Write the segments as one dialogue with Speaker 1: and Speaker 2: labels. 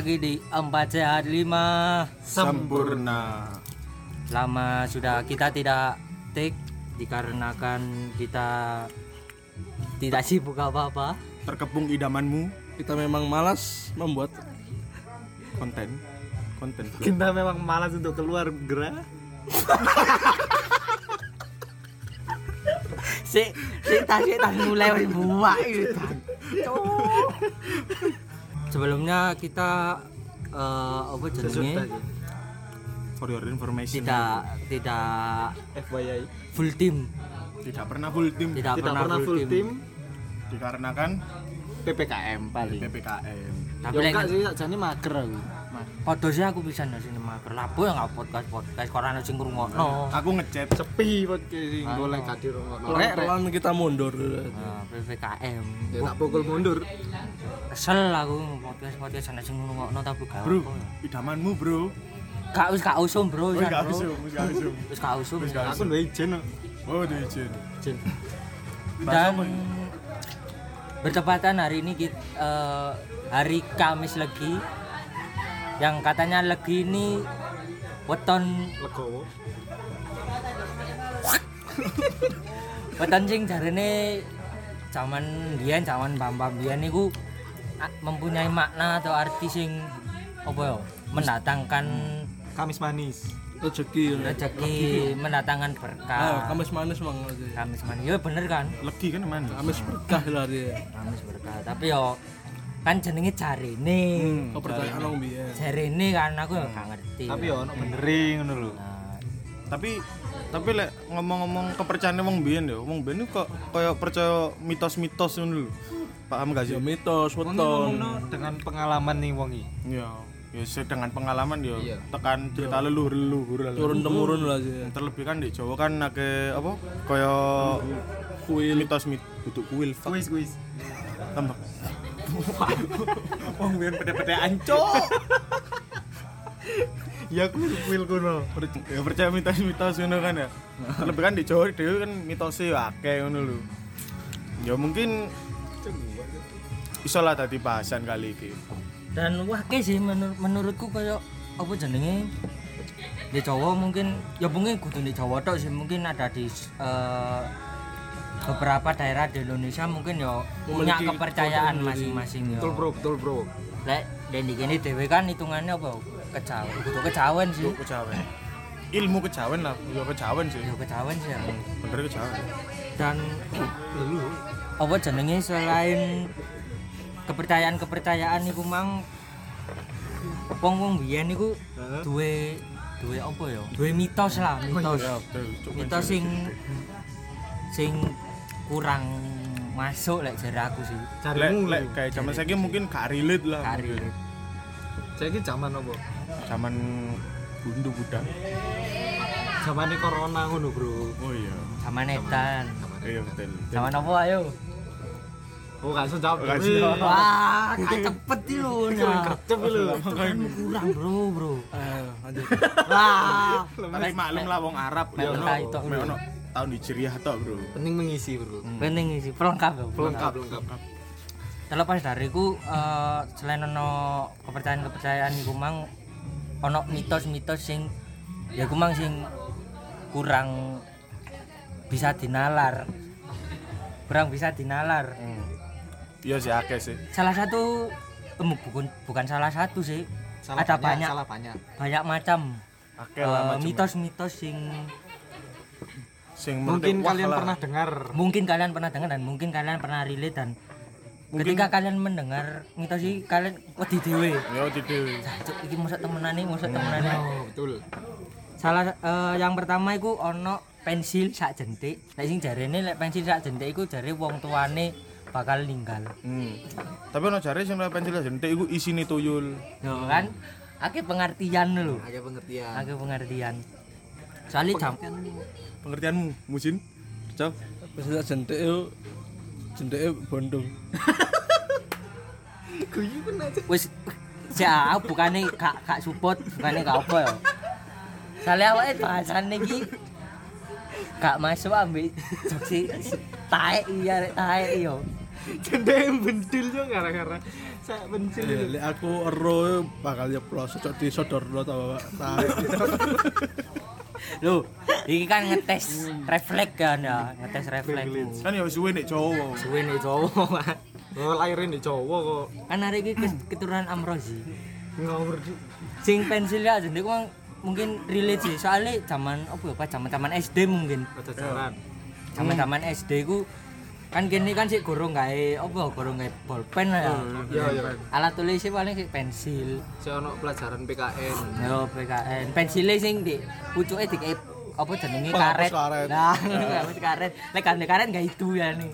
Speaker 1: Lagi di 4 sehat 5
Speaker 2: sempurna
Speaker 1: Lama sudah kita tidak take Dikarenakan kita tidak sibuk apa-apa
Speaker 2: terkepung idamanmu
Speaker 3: kita memang malas membuat
Speaker 2: konten konten.
Speaker 4: Kita memang malas untuk keluar gerah.
Speaker 1: Si, si tas si tas mulai buak itu. Sebelumnya kita eh, apa jenenge?
Speaker 2: For your information.
Speaker 1: Tidak tidak
Speaker 4: FYI.
Speaker 1: full team,
Speaker 2: tidak pernah full tim
Speaker 1: tidak,
Speaker 4: Tidak
Speaker 1: pernah,
Speaker 4: pernah full tim
Speaker 2: dikarenakan
Speaker 4: PPKM paling.
Speaker 2: PPKM
Speaker 1: Tapi
Speaker 4: Ya enggak sih jane mager aku.
Speaker 1: Podo sih aku bisa nang sini mager. Lapo ya nggak podcast podcast korana sing ngrungokno.
Speaker 2: aku ngechat
Speaker 4: Sepi podcast sing golek gak dirungokno. Rek rek.
Speaker 3: pelan kita mundur
Speaker 1: Nah, PPKM.
Speaker 4: Ya tak pukul mundur.
Speaker 1: Kesel aku podcast podcast sana sing ngrungokno tapi gak
Speaker 2: bro
Speaker 1: apa.
Speaker 2: idamanmu bro
Speaker 1: Gak wis gak usum, Bro. Jan,
Speaker 2: gak
Speaker 1: bro.
Speaker 2: usum gak usum
Speaker 1: Wis gak usum.
Speaker 2: Wis gak
Speaker 4: Aku duwe izin. kok.
Speaker 2: oh udah izin
Speaker 4: Izin.
Speaker 1: Dan bertepatan hari ini kita, eh, hari Kamis Legi yang katanya Legi ini weton.
Speaker 4: Legowo.
Speaker 1: weton sing jarene zaman biyen zaman bambam biyen niku mempunyai makna atau arti sing apa ya? Mendatangkan
Speaker 4: Kamis manis.
Speaker 3: rezeki
Speaker 1: rezeki mendatangkan
Speaker 3: ah
Speaker 1: berkah
Speaker 3: kamis manis mang aja
Speaker 1: Kamis manis. Ya bener kan?
Speaker 2: Legi kan mana
Speaker 3: kamis berkah lah dia.
Speaker 1: Kamis berkah. Tapi yo kan jenenge jarene
Speaker 3: kepercayaan orang biyen
Speaker 1: jarene kan aku ya gak ngerti
Speaker 4: Tapi yo ono beneri ngono lho.
Speaker 1: Nah,
Speaker 2: tapi tapi lek ngomong-ngomong kepercayaan wong biyen ya wong biyen kok kayak percaya mitos-mitos ngono lho paham gak sih
Speaker 3: ya mitos
Speaker 4: Wong
Speaker 3: weton
Speaker 4: dengan pengalaman nih wong iki.
Speaker 2: ya ya se- dengan pengalaman ya
Speaker 4: Iya.
Speaker 2: tekan cerita leluhur-leluhur lah.
Speaker 3: turun temurun lah sih
Speaker 2: terlebih kan di Jawa kan ake apa kaya kuil mitos mit kudu kuil.
Speaker 4: Kuis kuis.
Speaker 2: tambah wong biyen pede-pede anco
Speaker 4: Ya kuil kuil kuno.
Speaker 2: ya percaya mitos-mitos ngono kan ya. Terlebih kan di Jawa dhewe kan mitosnya ya akeh ngono lho. Ya mungkin iso lah tadi bahasan kali ini
Speaker 1: dan wah ke sih menur- menurutku kayak apa jenenge? Di Jawa mungkin ya mungkin kudu di Jawa tok sih. Mungkin ada di eh, beberapa daerah di Indonesia mungkin ya punya
Speaker 3: Memiliki
Speaker 1: kepercayaan masing-masing ya.
Speaker 4: Betul bro, betul bro.
Speaker 1: Lek dan di kene dhewe kan hitungannya apa? Kejawen. Kudu kejawen sih.
Speaker 2: Kejawen ilmu kejawen lah ya kejawen sih
Speaker 1: Ya kejawen sih. ya.
Speaker 2: bener kejawen
Speaker 1: Dan apa jenenge selain kepercayaan-kepercayaan iku mang wong-wong biyen niku duwe duwe apa ya? Duwe mitos lah, mitos.
Speaker 2: ya Cuk,
Speaker 1: Mitos sing sing kurang masuk lek jare aku sih.
Speaker 2: lek lek kayak zaman saya mungkin gak relate lah
Speaker 1: Kari.
Speaker 4: Saya ini zaman apa?
Speaker 2: zaman bundu budak
Speaker 4: Zaman corona ngono bro.
Speaker 2: oh iya
Speaker 1: Sama netan.
Speaker 2: iya betul
Speaker 1: Sama apa ayo?
Speaker 4: Oh gak usah jawab.
Speaker 2: Gak.
Speaker 1: Wah, gak cepet sih lu. Nah.
Speaker 4: Kerja lu.
Speaker 1: kurang bro bro
Speaker 3: ayo lanjut
Speaker 1: wah
Speaker 2: maklum lah wong Arab
Speaker 1: Mek
Speaker 2: ya ono
Speaker 1: bro.
Speaker 2: tahun Hijriah tok bro.
Speaker 4: Penting mengisi bro.
Speaker 1: penting sih pelengkap ya
Speaker 4: Lengkap lengkap.
Speaker 1: terlepas dari ku eh, selain ono kepercayaan kepercayaan iku mang ono mitos-mitos sing ya ku mang sing kurang bisa dinalar. Kurang bisa dinalar.
Speaker 2: Iya sih akeh sih.
Speaker 1: Salah satu eh, bukan bukan salah satu sih.
Speaker 4: Salah
Speaker 1: ada
Speaker 4: banyak,
Speaker 1: banyak
Speaker 4: salah banyak.
Speaker 1: banyak macam.
Speaker 2: Akeh
Speaker 1: eh,
Speaker 2: lah. macam
Speaker 1: mitos-mitos sing
Speaker 2: sing
Speaker 4: Mungkin kalian
Speaker 2: lah.
Speaker 4: pernah dengar.
Speaker 1: mungkin kalian pernah dengar dan mungkin kalian pernah relate dan ketika kalian mendengar mitos ini kalian wedi dhewe.
Speaker 2: Ya tidak
Speaker 1: Cuk, iki mosok temenane mosok temenane.
Speaker 4: Oh, betul.
Speaker 1: salah eh, yang pertama iku ono pensil sak jentik. Lek sing jarene lek pensil sak jentik iku jare wong tuane bakal ninggal.
Speaker 2: Hmm. tapi ono jare sing pensil jentik iku isine tuyul.
Speaker 1: Yo kan? Akeh pengertian lho.
Speaker 4: Agak pengertian.
Speaker 1: akeh pengertian. Soalnya jam
Speaker 2: Pengertianmu, Musin? Cok.
Speaker 3: Tak jentik yo. Jentike bondong.
Speaker 4: Guyu aja.
Speaker 1: wis ya bukannya gak gak support bukannya gak apa ya soalnya awake bahasane iki gak masuk ambek joksi taek iya rek taek yo
Speaker 4: Jendek bentil yo gara-gara saya bentil.
Speaker 3: Ya, lek aku ero yo bakal nyeplos cocok disodorno ta Bapak. Tae.
Speaker 1: lho iki kan ngetes refleks kan ya ngetes refleks.
Speaker 2: Kan ya suwe nek Jawa.
Speaker 1: suwe nih cowok
Speaker 4: Oh, lahirin di Jawa kok.
Speaker 1: kan hari ini keturunan Amrozi.
Speaker 4: Ngawur
Speaker 1: sing pensilnya aja nih mungkin relate sih. Soalnya zaman apa ya pas zaman zaman SD mungkin.
Speaker 4: Pacaran.
Speaker 1: zaman zaman SD ku kan gini kan sih gorong gawe apa gorong gawe bolpen lah ya
Speaker 4: Iya, iya.
Speaker 1: alat tulisnya paling sih pensil
Speaker 4: Saya ono pelajaran PKN.
Speaker 1: yo PKN pensilnya sing di pucuknya di apa jenenge karet
Speaker 3: karet.
Speaker 1: nah penghapus karet lek kan karet gak itu ya nih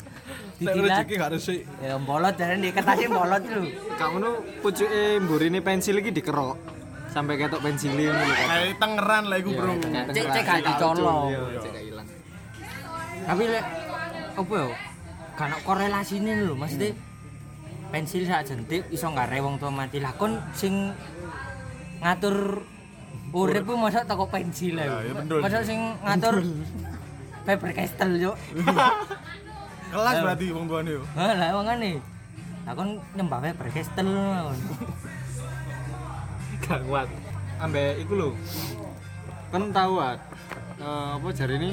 Speaker 3: Nek
Speaker 1: ditilat
Speaker 3: rezeki gak resik.
Speaker 1: ya bolot dan di kertasnya bolot lu
Speaker 4: Kamu nu pucuke mburine pensil iki dikerok. Sampai ketok ngono kan.
Speaker 2: Kayak tengeran lah iku, Bro.
Speaker 1: cek cek gak dicolong
Speaker 4: Iya, cek gak ilang.
Speaker 1: tapi lek apa ya kan korelasine lho maksudnya pensil sak jentik iso ngare wong tua mati lah kon sing ngatur urip ku mosok toko pensil
Speaker 2: Ya,
Speaker 1: ya
Speaker 2: ya
Speaker 1: sing ngatur Faber Castell yo
Speaker 2: Kelas berarti wong tuane yo.
Speaker 1: ha lah wongane lah kon nyembah Faber Castell
Speaker 4: Gak kuat. Ambek iku lho. Kan tahu ah. eh, apa jari ini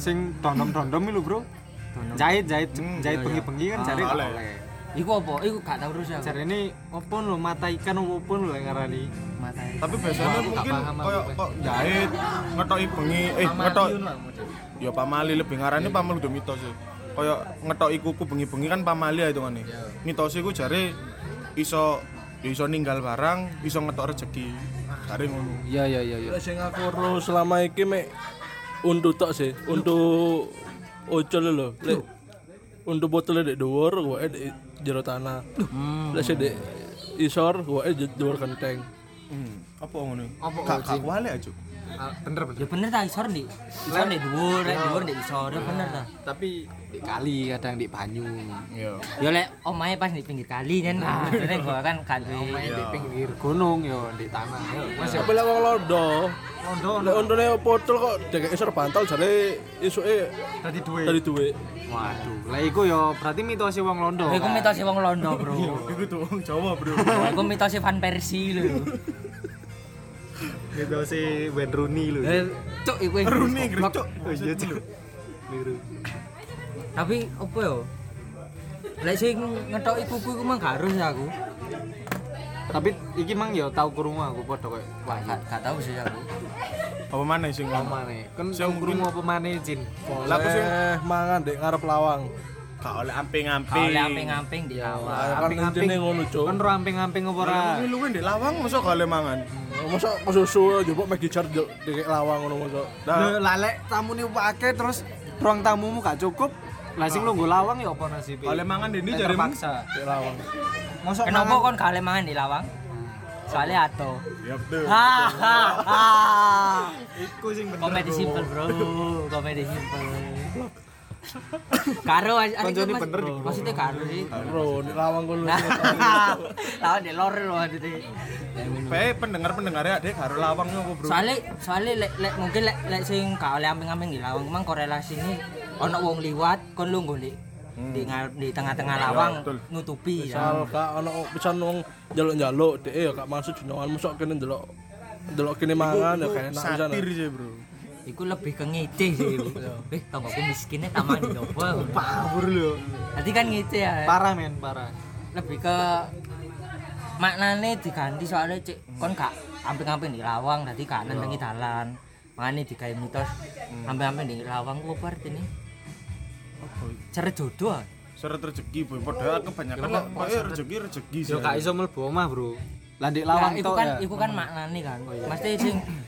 Speaker 4: sing dondom-dondom lho, Bro. Jahit jahit
Speaker 2: Hmm,
Speaker 4: jahit
Speaker 1: iya,
Speaker 4: bengi-bengi kan
Speaker 1: Ah,
Speaker 4: jari gak
Speaker 2: oleh.
Speaker 1: iku apa iku gak tau terus ya
Speaker 4: Jari ini apa lho mata ikan apa pun lho yang ngarani.
Speaker 1: mata
Speaker 2: Tapi biasanya mungkin koyo kok jahit ngetoki bengi eh ngetok ya pamali lebih ngarani pamali udah mitos sih. Koyo ngetoki kuku bengi-bengi kan pamali ya hitungane. Mitos iku jare iso ya iso ninggal barang, iso ngetok rezeki. Jare ngono.
Speaker 4: Iya iya iya iya.
Speaker 3: Sing aku selama iki mek untuk tok sih, untuk ocol lho. Lek untuk botol dek dhuwur, wae dek jero tanah. Lek sing dek isor, wae dhuwur kenteng.
Speaker 2: Hmm, apa ngono?
Speaker 4: Apa Oji?
Speaker 2: gak kuali aja.
Speaker 4: Ah, bener bener.
Speaker 1: ya bener ta isor di isor di dhuwur rek dhuwur di isor ya bener ta
Speaker 4: Tapi di kali kadang di banyu.
Speaker 2: Iya.
Speaker 1: Ya lek omahe pas di pinggir kali kan. Nah, akhirnya gua kan kan
Speaker 4: Main di pinggir gunung yo di tanah. Yo, Mas ya.
Speaker 3: Lek wong londo,
Speaker 4: Londo
Speaker 3: lek ondone botol kok dek isor bantal jare isuke
Speaker 4: tadi duwe.
Speaker 3: dari duwe.
Speaker 4: Waduh, lah iku yo berarti mitose wong Londo.
Speaker 1: Iku mitos wong Londo, Bro.
Speaker 2: Iku tuh wong Jawa, Bro.
Speaker 1: Iku mitos Van Persie lho.
Speaker 4: mitose Wayne Rooney lho.
Speaker 1: Eh, Cuk, iku
Speaker 2: Runi grecuk.
Speaker 4: Oh iya, Cuk. Liru.
Speaker 1: Tapi opo yo? Lek sing ngetoki kuku iku mah gak harus ya aku.
Speaker 4: Tapi iki mang yo tau krungu aku padha koyo wah
Speaker 1: Gak gak tahu sih aku.
Speaker 2: Apa mana sing ngomong?
Speaker 4: maneh. Kan
Speaker 2: Sing
Speaker 4: sing krungu apa maneh Jin?
Speaker 2: Lah aku sing
Speaker 3: Eh, mangan dek ngarep lawang.
Speaker 2: Gak oleh amping-amping.
Speaker 1: Kalau oleh amping-amping di awal.
Speaker 3: Ayo kan
Speaker 4: Amping-amping.
Speaker 3: ngono, Cuk.
Speaker 4: Kan ro amping-amping apa ora?
Speaker 2: Ini lu di lawang masa gak oleh mangan?
Speaker 3: Masa kesusu njupuk mek dijar dek lawang ngono masa.
Speaker 4: Lho, lah lek tamune akeh terus ruang tamumu gak cukup. Lah sing lungguh lawang ya apa nasibe?
Speaker 2: Oleh mangan di ini
Speaker 4: Eh,
Speaker 2: jarimu?
Speaker 4: terpaksa.
Speaker 3: Dek lawang.
Speaker 4: Mosok
Speaker 1: Kenapa kon gak oleh mangan di lawang? Soalnya ato.
Speaker 2: Ya betul.
Speaker 1: Ha ha ha.
Speaker 4: Iku sing bener.
Speaker 1: Komedi simple, Bro. Komedi simple. Karo aja
Speaker 4: Koncone bener di
Speaker 1: Maksudnya karo sih.
Speaker 3: Bro, di lawang kono.
Speaker 1: Lawan di lor loh maksudnya.
Speaker 2: Pe pendengar-pendengarnya adek karo lawang apa, Bro?
Speaker 1: Soalnya soalnya lek lek mungkin lek lek sing gak oleh amping-amping di lawang memang korelasinya ono wong liwat kon lungguh di di, ngal- di tengah-tengah lawang
Speaker 2: betul.
Speaker 1: nutupi
Speaker 3: Misal
Speaker 1: ya.
Speaker 3: kak ono pisan wong njaluk-njaluk dek ya gak maksud jenengan mosok kene ndelok ndelok kene mangan ya enak pisan.
Speaker 2: satir sih, Bro.
Speaker 1: Iku lebih ke ngece sih. Eh, tonggoku miskinnya taman di nyoba.
Speaker 4: Pabur lho.
Speaker 1: Tadi kan ngece ya.
Speaker 4: Parah men, parah.
Speaker 1: Lebih ke maknane diganti soalnya cek kon gak amping-amping di lawang tadi gak nentengi dalan. Makanya digawe mitos amping-amping di lawang ku apa artine? Ceret jodoh. ah.
Speaker 2: Seret rezeki, Boy. Padahal kebanyakan kok kayak rezeki rezeki sih.
Speaker 4: Yo gak iso mlebu omah, Bro. Lah ndek
Speaker 1: Lawang itu kan
Speaker 4: ya.
Speaker 1: iku kan maknane kan. Mesti sing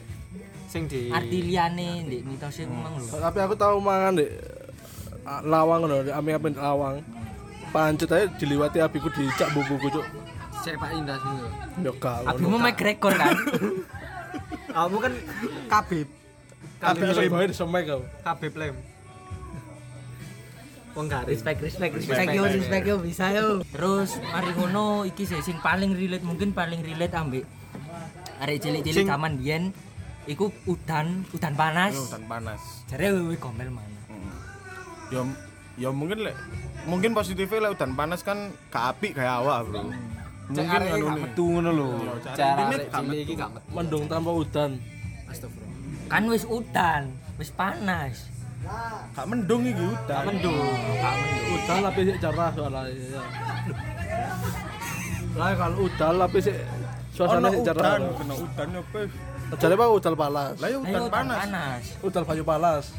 Speaker 4: Sing di
Speaker 1: arti liyane ndek mitos iku mang lho.
Speaker 3: Tapi aku tahu mangan dek lawang ngono, dek amping-amping lawang. Pancet aja diliwati abiku dicak bubuku cuk.
Speaker 4: sepak indah semua.
Speaker 3: Yo gak.
Speaker 1: Abimu McGregor kan.
Speaker 4: Kamu kan Kabib.
Speaker 3: Kabeh iso bae disemek kau.
Speaker 4: Kabib lem. Wong garis.
Speaker 1: respect respect respect yo respect yo bisa yo terus mari ngono iki sih sing paling relate mungkin paling relate ambek arek cilik-cilik
Speaker 4: Sing-
Speaker 1: zaman biyen iku udan udan panas
Speaker 2: Yo, dan panas.
Speaker 1: jare wewe gomel mana
Speaker 2: Ya ya mungkin lek mungkin positifnya lek udan panas kan gak apik kayak awak, Bro.
Speaker 4: Cek
Speaker 2: Mungkin
Speaker 4: arek
Speaker 2: anu
Speaker 4: gak metu ngono lho.
Speaker 2: Cari
Speaker 4: Cara
Speaker 2: intine
Speaker 4: arek
Speaker 2: gak
Speaker 4: cilik
Speaker 2: metu.
Speaker 4: iki gak metu.
Speaker 3: Mendung tanpa udan.
Speaker 4: Astagfirullah.
Speaker 1: kan wis udan wis panas
Speaker 2: Gak mendung iki udan.
Speaker 4: Mendung.
Speaker 3: Udan tapi sik cerah soalnya. ya. Lah kalau udan tapi sik
Speaker 2: Ono
Speaker 3: suasana sik cerah.
Speaker 2: udan, kena udan ya, Pe.
Speaker 3: Jadi apa udan palas?
Speaker 2: Lah ya udan
Speaker 1: udan
Speaker 2: panas.
Speaker 1: panas
Speaker 3: Udan banyu palas.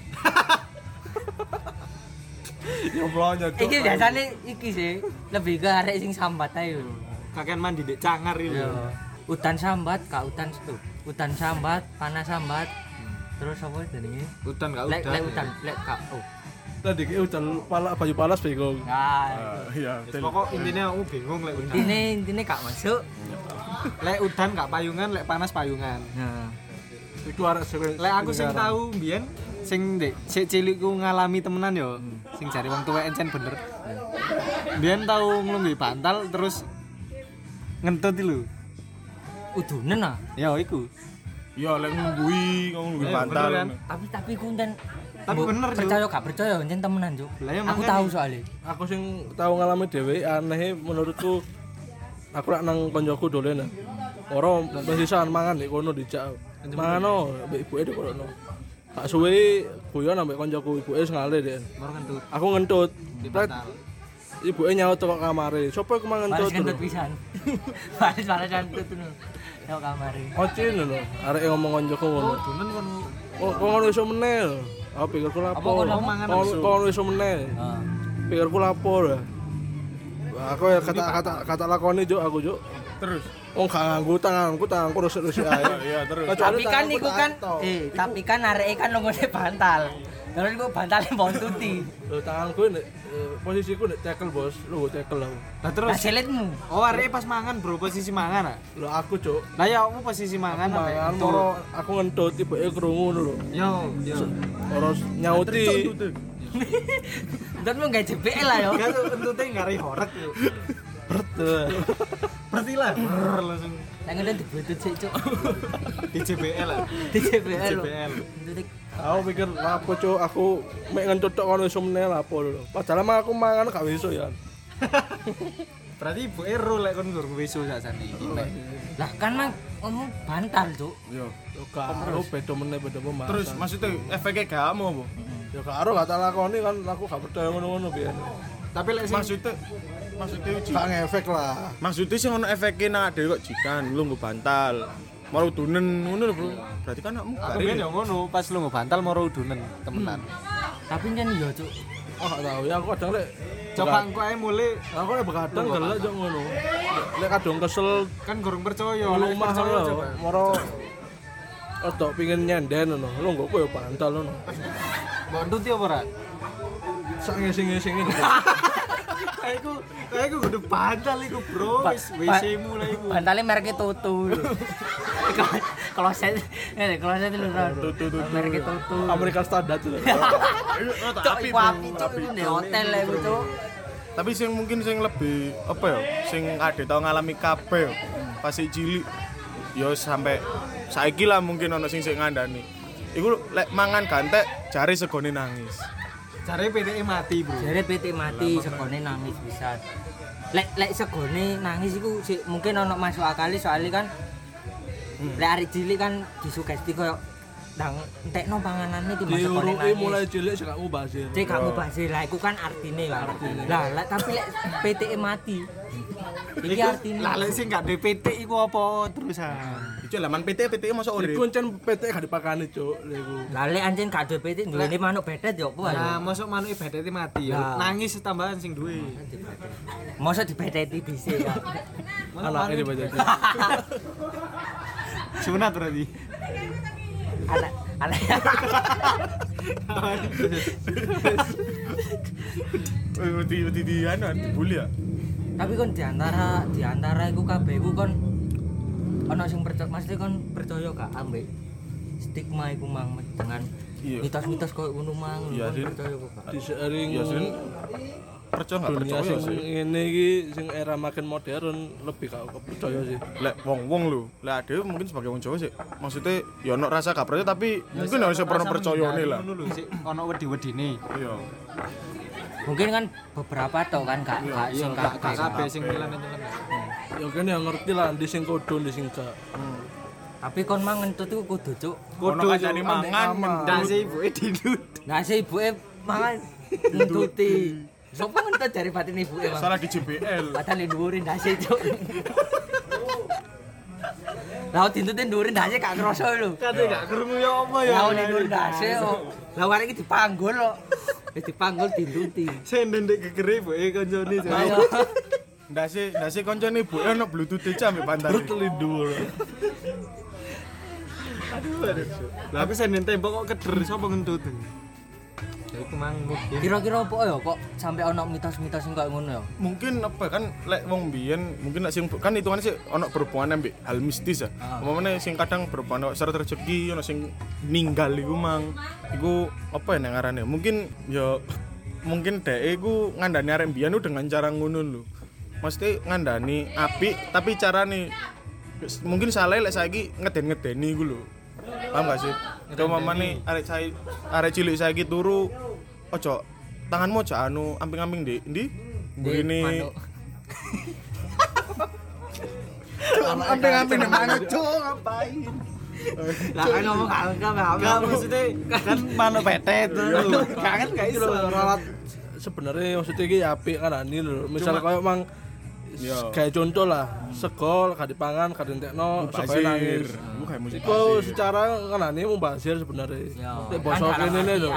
Speaker 2: Ya blonyo,
Speaker 1: iki biasanya iki sih lebih ke arek sing sambat ayo
Speaker 4: Kakek mandi dek cangar itu.
Speaker 1: Yo. udan sambat kak udan tuh udan sambat panas sambat terus apa jenenge
Speaker 4: Udan gak udan.
Speaker 1: lek lek udan lek kak oh
Speaker 3: Tadi ki udan palas banyu palas bingung.
Speaker 1: nah
Speaker 2: Ah, Iya,
Speaker 4: Wis
Speaker 2: betul.
Speaker 4: Pokok intinya aku bingung lek udan.
Speaker 1: intine intine kak masuk
Speaker 4: Lek udan gak payungan, lek panas payungan.
Speaker 1: nah
Speaker 3: Iku arek sing
Speaker 4: Lek aku sing tahu mbiyen sing dek sik cilikku ngalami temenan yo. Sing jare wong tuwek encen bener. Mbiyen tau nglungguhi bantal terus ngentut lho.
Speaker 1: udunen ah
Speaker 4: Ya iku.
Speaker 2: Ya lek nunggui ngomong nunggu
Speaker 4: Eh,
Speaker 2: bantal.
Speaker 1: tapi tapi ku enten
Speaker 4: Tapi bener,
Speaker 1: percaya gak percaya enten temenan
Speaker 4: Lah ya
Speaker 1: aku tahu soalnya
Speaker 3: aku sing tahu ngalami dhewe aneh menurutku aku rak nang koncoku dolen. Ora mesisan mangan nek kono dijak. Mangano mbek ibuke di kono. Gak suwe guyon ambek koncoku ibuke wis ngale deh.
Speaker 4: Ngentut
Speaker 3: Aku ngentut. Ibuke nyaut teko kamare. Sopo iku mangan
Speaker 1: baris
Speaker 3: ngentut?
Speaker 1: kentut pisan baris baris tuh Yo kamare
Speaker 3: Ocin lho. Arek ngomong koncoku ngono.
Speaker 4: Dunen kon
Speaker 3: Oh, kok ngono iso meneh. Aku pikirku lapo.
Speaker 4: Mangan
Speaker 3: Kok ngono iso meneh.
Speaker 1: Ah.
Speaker 3: Pikirku lapo lah. Aku ya kata kata kata lakoni juk aku juk.
Speaker 2: Terus.
Speaker 3: Oh gak nganggo tanganku, tanganku rusik-rusik ae.
Speaker 2: Iya, terus.
Speaker 1: Tapi kan iku kan eh tapi kan areke kan nongone bantal terus iku bantale bontuti
Speaker 3: Lho, tanganku nek eh, posisiku nek cekel bos, lu cekel aku.
Speaker 4: Lah
Speaker 1: nah
Speaker 4: terus
Speaker 1: selitmu
Speaker 4: Oh, arek pas mangan, Bro, posisi mangan ah.
Speaker 3: Lho aku cuk.
Speaker 4: Lah ya kamu posisi mangan ambek
Speaker 3: Mangan moro aku ngentut ibuke krungu lho.
Speaker 4: Yo, yo.
Speaker 3: Ora nyauti.
Speaker 1: dan mau gak JBL lah yo
Speaker 4: Enggak tuh entutnya ngari horek yo.
Speaker 3: Bret.
Speaker 4: Berarti lah langsung
Speaker 1: yang ngene dibutut sih cuk
Speaker 4: di JBL lah.
Speaker 1: di. JBL. Entutik
Speaker 3: Aku pikir lapo cuk, aku mek ngentut tok kono iso meneh lapo lho. Padahal mah aku mangan gak iso ya.
Speaker 4: Berarti ibu ero lek kon nggur weso sak jane iki.
Speaker 1: Lah kan mah ngomong bantal cuk
Speaker 2: Yo.
Speaker 3: Yo gak aku beda meneh beda pembahasan.
Speaker 2: Terus maksudnya efeknya kamu apa?
Speaker 3: Yo gak aro gak tak lakoni kan aku gak percaya ngono-ngono biyen.
Speaker 4: Tapi lek sing
Speaker 2: Maksudnya maksudnya uji.
Speaker 3: Gak ngefek lah.
Speaker 2: Maksudnya sih ono efeknya nak ada kok jikan lu nggak bantal. Mau dunen ngono lho, Bro. Berarti kan kamu
Speaker 4: aku ben yo ngono pas lu ngebantal moro udunen temenan.
Speaker 1: tapi kan yo cuk
Speaker 3: Oh gak tau ya aku kadang lek
Speaker 4: Coba engko ae mulai
Speaker 3: aku lek begadang gelek yo ngono. Lek kadang kesel
Speaker 4: kan gorong percaya
Speaker 3: lu
Speaker 4: lek percaya
Speaker 3: lho,
Speaker 4: coba.
Speaker 3: moro Otok pingin nyenden ngono. Lu nggo kowe bantal ngono.
Speaker 4: Mbok entut yo ora?
Speaker 3: Sak ngising-ngising ini.
Speaker 4: Kayakku kayakku kudu bantal iku, Bro. Wis WC-mu lah iku.
Speaker 1: bantalnya mereknya saya ini kalau saya dulu
Speaker 2: Tutu, tutu.
Speaker 1: mereknya Tutu
Speaker 3: Amerika standar tuh.
Speaker 1: cuk iku api cuk iku di hotel lah cuk
Speaker 2: Tapi sing mungkin sing lebih apa ya? Sing ada tau ngalami kabeh yo. Pas si cilik yo sampai saiki lah mungkin ono sing sing ngandani. Iku lek mangan gantek jari segone nangis.
Speaker 4: Jare PTE mati, Bro.
Speaker 1: Jare PT mati segone nangis bisa. Lek lek segone nangis iku sih mungkin ono masuk akali soalnya kan lek arek cilik kan disugesti koyo ndang entekno panganane di masa
Speaker 3: Diuruki
Speaker 1: nangis.
Speaker 3: mulai cilik sih gak mubazir.
Speaker 1: Cek kamu bahasa lah iku kan artine lah. Lah lek tapi lek PTE mati. Iki artine.
Speaker 4: Lah lek sing gak DPT iku apa terusan?
Speaker 2: Iku laman PT PT masa urip.
Speaker 3: Iku encen PT gak dipakani, Cuk.
Speaker 1: Lah lek anjen gak duwe PT duwene manuk bedet yo apa
Speaker 4: Nah, masuk manuke mati ya.
Speaker 1: Lah.
Speaker 4: Nangis tambahan sing duwe.
Speaker 1: Mosok dibedeti dhisik ya.
Speaker 3: Anaknya dibaca.
Speaker 4: Sunat berarti.
Speaker 1: Anak anak
Speaker 2: Wedi wedi di anu dibully ya.
Speaker 1: tapi kon di antara di antara iku kabeh iku kon ana sing percaya mesti kon percaya gak ambek stigma iku mang dengan
Speaker 2: Iya.
Speaker 1: mitos-mitos koyo ngono mang
Speaker 2: Iya, Sin.
Speaker 1: percaya kok
Speaker 3: di seiring
Speaker 2: Ya sih percaya percaya
Speaker 3: sing
Speaker 2: sih.
Speaker 3: ngene iki sing era makin modern lebih gak kepercaya sih
Speaker 2: Lek wong-wong lho, lek ade mungkin sebagai wong Jawa sih. Maksudnya ya ono rasa gak percaya tapi mungkin harus pernah percaya nih lah.
Speaker 4: ono wedi-wedine
Speaker 2: Iya.
Speaker 1: mungkin kan beberapa tok kan gak gak
Speaker 4: iya
Speaker 1: sing
Speaker 4: gak
Speaker 1: kabeh
Speaker 4: sing nyelen-nyelen
Speaker 3: ya kan yang ngerti lah di sing kodo di sing gak
Speaker 1: tapi kon mang ngentut iku kudu cuk.
Speaker 2: Ono kancane mangan
Speaker 4: ndak sih ibuke dinut
Speaker 1: nah si ibuke mangan ngentuti. Sopo ngentut dari batin ibuke mang?
Speaker 2: Salah di JBL.
Speaker 1: padahal dhuwurin dasi cuk. Lah dintutin dhuwurin dasi gak kroso lho.
Speaker 4: Kate gak krungu ya apa ya?
Speaker 1: Lah ini dhuwurin dasi kok lah warek iki dipanggul kok wis dipanggul dintuti
Speaker 4: sing ndek gegere ibuke kancane
Speaker 1: ayo
Speaker 2: Ndase ndase koncone ibuke ono bluetooth aja ambek bantal.
Speaker 3: terlindur
Speaker 4: aduh aduh lah aku senen tembok kok keder sapa ngentut ya iku mang
Speaker 1: kira-kira apa ya kok sampai ono mitos-mitos sing koyo ngono ya
Speaker 2: Mungkin apa kan lek wong biyen mungkin lek sing kan hitungannya sih ono berhubungan ambek hal mistis ya. Umpamane sing kadang berhubungan karo syarat rezeki ono sing ninggal iku mang. Iku apa ya nang ngarane? Mungkin ya mungkin dhek iku ngandani arek biyen dengan cara ngono lho. Mesti ngandani api tapi carane mungkin salah lek saiki ngeden-ngedeni iku lho. Paham gak sih? Coba mamane arek saya arek cilik saiki turu ojo tanganmu aja anu amping-amping di ndi? Begini. Amping-amping di mana, Cuk? Ngapain?
Speaker 1: lah kan ngomong gak gak
Speaker 4: Enggak maksudnya kan mano petet tuh. Gak kan gak iso.
Speaker 3: ralat sebenarnya maksudnya iki apik kan ani lho misal kayak mang
Speaker 2: Iya.
Speaker 3: kayak contoh lah segol gak dipangan gak dientekno supaya nangis
Speaker 2: Lu kayak musik
Speaker 3: Iku secara kan ani mubazir sebenarnya.
Speaker 1: Ya,
Speaker 3: Nek
Speaker 1: kan
Speaker 3: basa
Speaker 1: dalam
Speaker 3: kene
Speaker 1: arti-
Speaker 3: lho.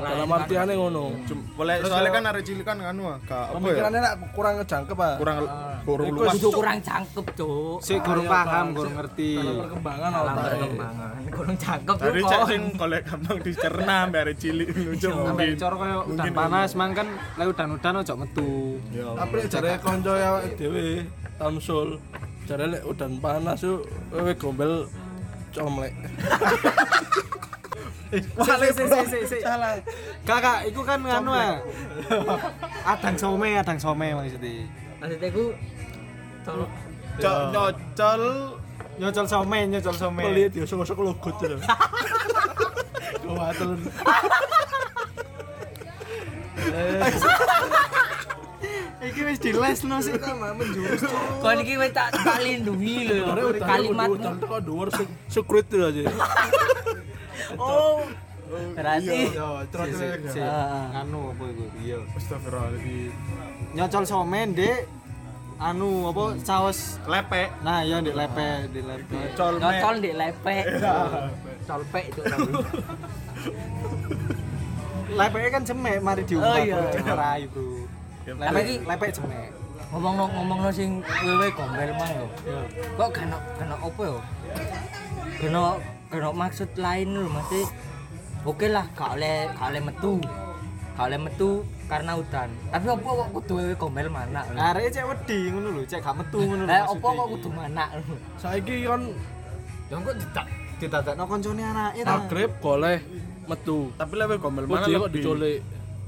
Speaker 3: Dalam
Speaker 1: kan.
Speaker 3: artiane ngono.
Speaker 2: Boleh soalnya kan arek cilik kan anu ah, gak apa ya?
Speaker 3: Pemikirannya nak kurang ngejangkep ah.
Speaker 2: Kurang kurang luas.
Speaker 1: kudu kurang cangkep cuk
Speaker 4: Sik kurang paham, kurang ngerti.
Speaker 3: Perkembangan otak.
Speaker 1: perkembangan kurang cangkep
Speaker 2: Tadi
Speaker 1: kok
Speaker 2: cek sing golek gampang dicerna ambek arek cilik lucu
Speaker 4: Sampai
Speaker 2: mungkin.
Speaker 4: cor koyo udan panas mang kan lek udan-udan ojo metu.
Speaker 3: Tapi jare kanca ya dhewe Tamsul. Jare lek udan panas yuk wewe gombel comlek.
Speaker 4: Sik sik sik sik sik. Salah. Kakak, iku kan anu ah. Adang some, adang some maksudnya.
Speaker 1: maksudnya ku tolong
Speaker 2: Cok nyocol
Speaker 4: Nyocol some, nyocol some.
Speaker 3: Melihat dia sok-sok logot tuh. Kuatul.
Speaker 4: Iki wis dilesno sik sama menjurus.
Speaker 1: kau ini wis tak tak lindungi lho kalimat
Speaker 3: udan kok dhuwur sekret tuh aja.
Speaker 1: oh berarti
Speaker 4: Yo, terus sik.
Speaker 1: Ah.
Speaker 4: Anu apa iku? Iya.
Speaker 2: Astagfirullahaladzim.
Speaker 4: Nyocol some, Dek. Anu apa saus
Speaker 2: Lepek.
Speaker 4: Nah, iya di lepe, di lepe.
Speaker 2: Col
Speaker 1: ngocol di lepek colpek itu tapi
Speaker 4: Lepe kan cemek mari diumpat.
Speaker 1: Oh, iya.
Speaker 4: Cerai, Bro.
Speaker 1: Tapi
Speaker 4: Lepe
Speaker 1: iki-
Speaker 4: lepe cemek.
Speaker 1: ngomong no ngomong no sing wewe gombel mang lho kok kena kena apa ya kena kena maksud lain lho mesti oke lah gak oleh gak oleh metu gak oleh metu karena udan tapi apa kok kudu wewe gombel mana lho
Speaker 4: Arek cek wedi ngono lho, cek gak metu ngono lho.
Speaker 1: eh
Speaker 4: maksudnya
Speaker 1: kok kudu mana lho
Speaker 3: Saiki kan
Speaker 4: Ya kok ditak ditadakno koncone anake ta.
Speaker 3: magrib goleh metu.
Speaker 2: Tapi lepek gombel mana
Speaker 3: kok diculik.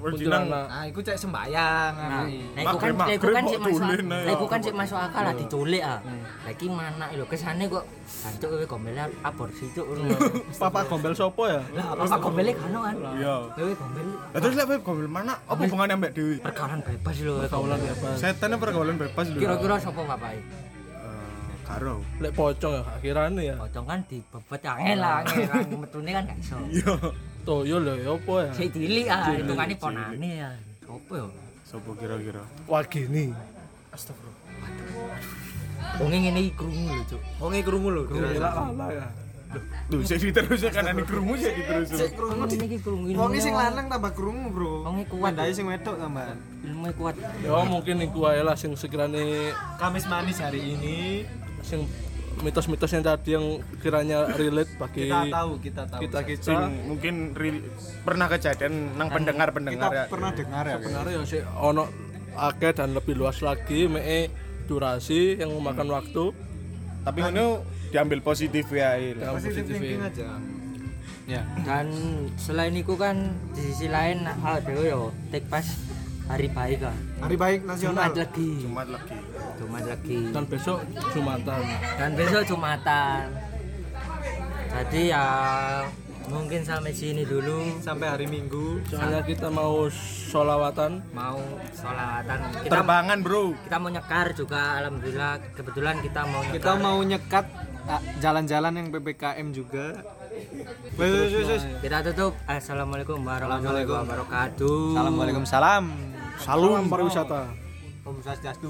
Speaker 3: Kuntilanak.
Speaker 4: Nah, iku cek sembayang
Speaker 1: Nah,
Speaker 4: anake.
Speaker 1: nah iku kan iku kan sik masuk nah iku kan sik masuk akal lah diculik ah lah iki mana lho kesane kok jancuk wewe gombelnya aborsi cuk
Speaker 3: Papa gombel sopo ya?
Speaker 1: lah apa gombelnya kan kan
Speaker 2: Iya.
Speaker 1: wewe gombel
Speaker 2: Lah terus lepek gombel mana? Apa hubungannya ambek Dewi?
Speaker 1: perkawulan bebas lho
Speaker 3: Kaulan bebas.
Speaker 2: Setannya pergaulan bebas lho.
Speaker 1: kira-kira sapa bapak
Speaker 2: Eh, karo.
Speaker 3: Lek pocong ya akhirane ya.
Speaker 1: pocong kan dibebet angel lah angel metune kan gak iso
Speaker 2: Iya.
Speaker 3: Toyo lho ya apa ya?
Speaker 1: sik cilik ah hitungane ponane ya opo ya
Speaker 2: Sopo kira-kira?
Speaker 3: Wah gini.
Speaker 1: wonge ngene iki krungu lho cuk
Speaker 4: Wonge krungu lho.
Speaker 3: Lala ya.
Speaker 2: Duh, saya diterus kan ani kerumu saya diterus.
Speaker 4: Cek krungu
Speaker 1: iki krungu ini
Speaker 4: Wonge sing lanang tambah krungu, Bro.
Speaker 1: Wonge kuat.
Speaker 4: Mandai sing wedok tambahan.
Speaker 1: ilmu kuat
Speaker 3: Ya mungkin iku ae lah sing sekirane
Speaker 4: Kamis manis hari ini
Speaker 3: sing mitos-mitos yang tadi yang kiranya relate bagi
Speaker 4: kita tahu, kita tahu.
Speaker 3: kita kita
Speaker 2: Sing mungkin pernah kejadian nang
Speaker 4: kita
Speaker 2: pendengar-pendengar ya.
Speaker 4: pernah dengar ya.
Speaker 3: benar ya sih ono akeh dan lebih luas lagi me durasi yang memakan waktu
Speaker 2: Tapi ngono diambil positif ya. Il.
Speaker 3: yang
Speaker 4: positif
Speaker 3: positif
Speaker 4: thinking aja ya
Speaker 1: dan selain itu kan di sisi lain dewe yo take pas hari baik kan
Speaker 4: hari baik nasional
Speaker 1: Jumat lagi
Speaker 2: Jumat lagi.
Speaker 1: Jumat lagi.
Speaker 3: Dan besok Jumatan.
Speaker 1: Dan besok Jumatan. Jadi ya mungkin sampai sini dulu.
Speaker 4: Sampai hari minggu.
Speaker 3: Soalnya kita mau sholawatan.
Speaker 1: Mau sholatan kita
Speaker 2: Terbangan, Bro.
Speaker 1: kita mau nyekar juga alhamdulillah. Kebetulan kita mau nyekar.
Speaker 4: kita mau nyekat ah, jalan-jalan yang ppkm juga.
Speaker 1: Kita tutup. Assalamualaikum warahmatullahi wabarakatuh.
Speaker 4: Assalamualaikum salam.
Speaker 3: Salam pariwisata
Speaker 4: Om Swastiastu